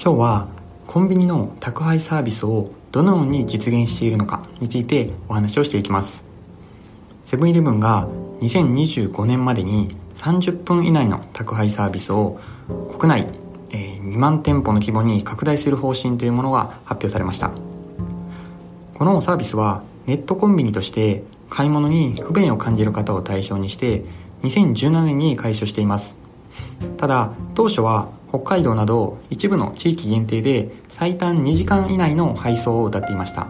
今日はコンビニの宅配サービスをどのように実現しているのかについてお話をしていきます。セブンイレブンが2025年までに30分以内の宅配サービスを国内、え、2万店舗の規模に拡大する方針というものが発表されました。このサービスはネットコンビニとして買い物に不便を感じる方を対象にして2017年に開所しています。ただ当初は北海道など一部の地域限定で最短2時間以内の配送を謳っていました。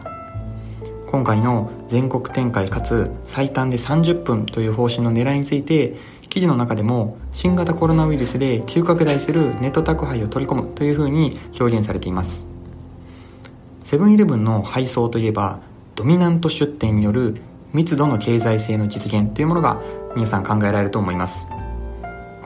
今回の全国展開かつ最短で30分という方針の狙いについて記事の中でも新型コロナウイルスで急拡大するネット宅配を取り込むというふうに表現されています。セブンイレブンの配送といえばドミナント出店による密度の経済性の実現というものが皆さん考えられると思います。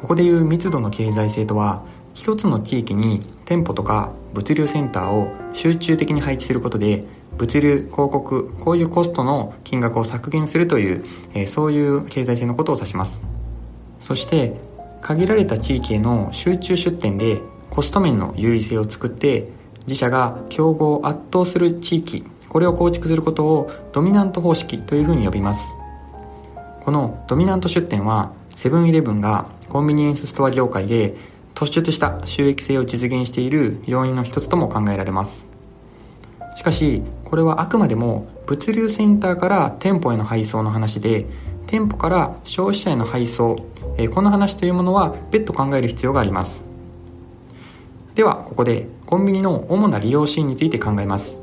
ここでいう密度の経済性とは一つの地域に店舗とか物流センターを集中的に配置することで物流広告こういうコストの金額を削減するという、えー、そういう経済性のことを指します。そして限られた地域への集中出店でコスト面の優位性を作って自社が競合を圧倒する地域これを構築することをドミナント方式というふうに呼びます。このドミナント出店はセブンイレブンがコンビニエンスストア業界で突出した収益性を実現している要因の一つとも考えられます。しかしこれはあくまでも物流センターから店舗への配送の話で店舗から消費者への配送この話というものは別途考える必要があります。ではここでコンビニの主な利用シーンについて考えます。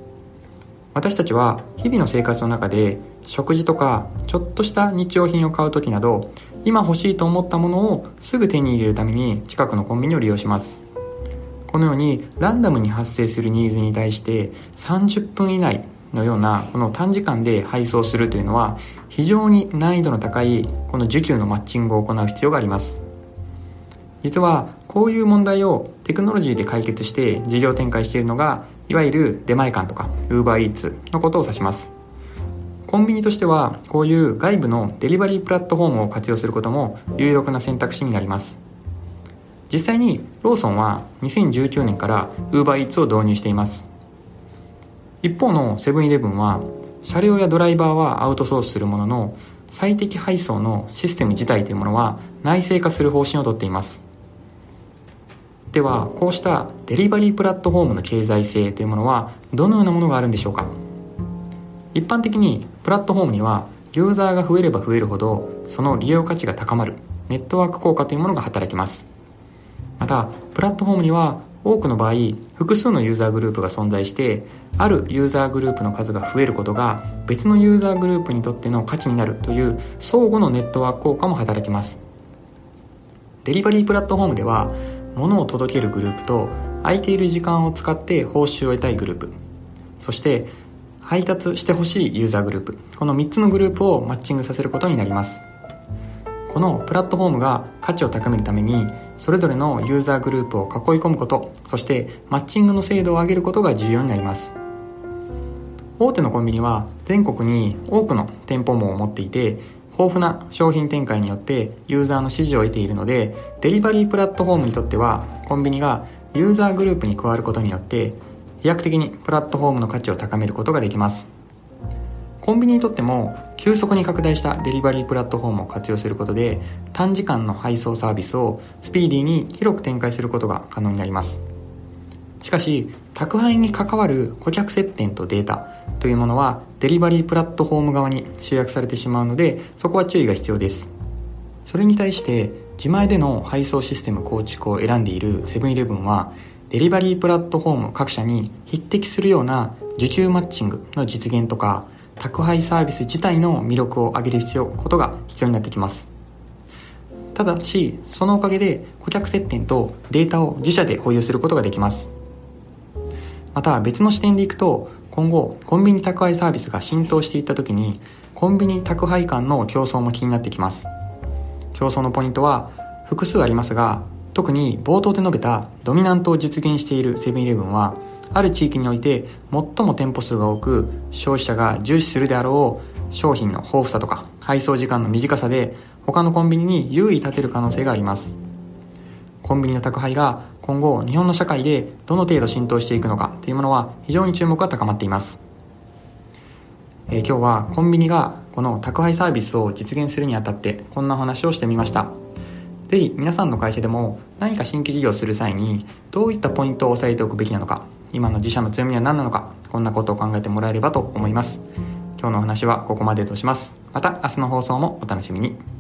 私たちは日々の生活の中で食事とかちょっとした日用品を買う時など今欲しいと思ったものをすぐ手に入れるために近くのコンビニを利用します。このようにランダムに発生するニーズに対して30分以内のようなこの短時間で配送するというのは非常に難易度の高いこの需給のマッチングを行う必要があります。実はこういう問題をテクノロジーで解決して事業展開しているのがいわゆる出前館とか UberEats のことを指します。コンビニとしてはこういう外部のデリバリープラットフォームを活用することも有力な選択肢になります。実際にローソンは2019年から UberEats を導入しています。一方のセブンイレブンは車両やドライバーはアウトソースするものの最適配送のシステム自体というものは内製化する方針をとっています。ではこうしたデリバリープラットフォームの経済性というものはどのようなものがあるんでしょうか。一般的にプラットフォームにはユーザーが増えれば増えるほどその利用価値が高まるネットワーク効果というものが働きます。またプラットフォームには多くの場合複数のユーザーグループが存在してあるユーザーグループの数が増えることが別のユーザーグループにとっての価値になるという相互のネットワーク効果も働きます。デリバリープラットフォームでは物を届けるグループと空いている時間を使って報酬を得たいグループ。そして配達してほしいユーザーグループ。この3つのグループをマッチングさせることになります。このプラットフォームが価値を高めるためにそれぞれのユーザーグループを囲い込むことそしてマッチングの精度を上げることが重要になります。大手のコンビニは全国に多くの店舗網を持っていて豊富な商品展開によってユーザーの支持を得ているのでデリバリープラットフォームにとってはコンビニがユーザーグループに加わることによって飛躍的にプラットフォームの価値を高めることができます。コンビニにとっても急速に拡大したデリバリープラットフォームを活用することで短時間の配送サービスをスピーディーに広く展開することが可能になります。しかし宅配に関わる顧客接点とデータというものはデリバリープラットフォーム側に集約されてしまうのでそこは注意が必要です。それに対して自前での配送システム構築を選んでいるセブンイレブンはデリバリープラットフォーム各社に匹敵するような受給マッチングの実現とか宅配サービス自体の魅力を上げる必要ことが必要になってきます。ただしそのおかげで顧客接点とデータを自社で保有することができます。また別の視点でいくと今後コンビニ宅配サービスが浸透していった時にコンビニ宅配間の競争も気になってきます。競争のポイントは複数ありますが特に冒頭で述べたドミナントを実現しているセブンイレブンはある地域において最も店舗数が多く消費者が重視するであろう商品の豊富さとか配送時間の短さで他のコンビニに優位立てる可能性があります。コンビニの宅配が今後日本の社会でどの程度浸透していくのかというものは非常に注目が高まっています、えー、今日はコンビニがこの宅配サービスを実現するにあたってこんなお話をしてみました。ぜひ皆さんの会社でも何か新規事業をする際にどういったポイントを押さえておくべきなのか今の自社の強みは何なのかこんなことを考えてもらえればと思います。今日のお話はここまでとします。また明日の放送もお楽しみに。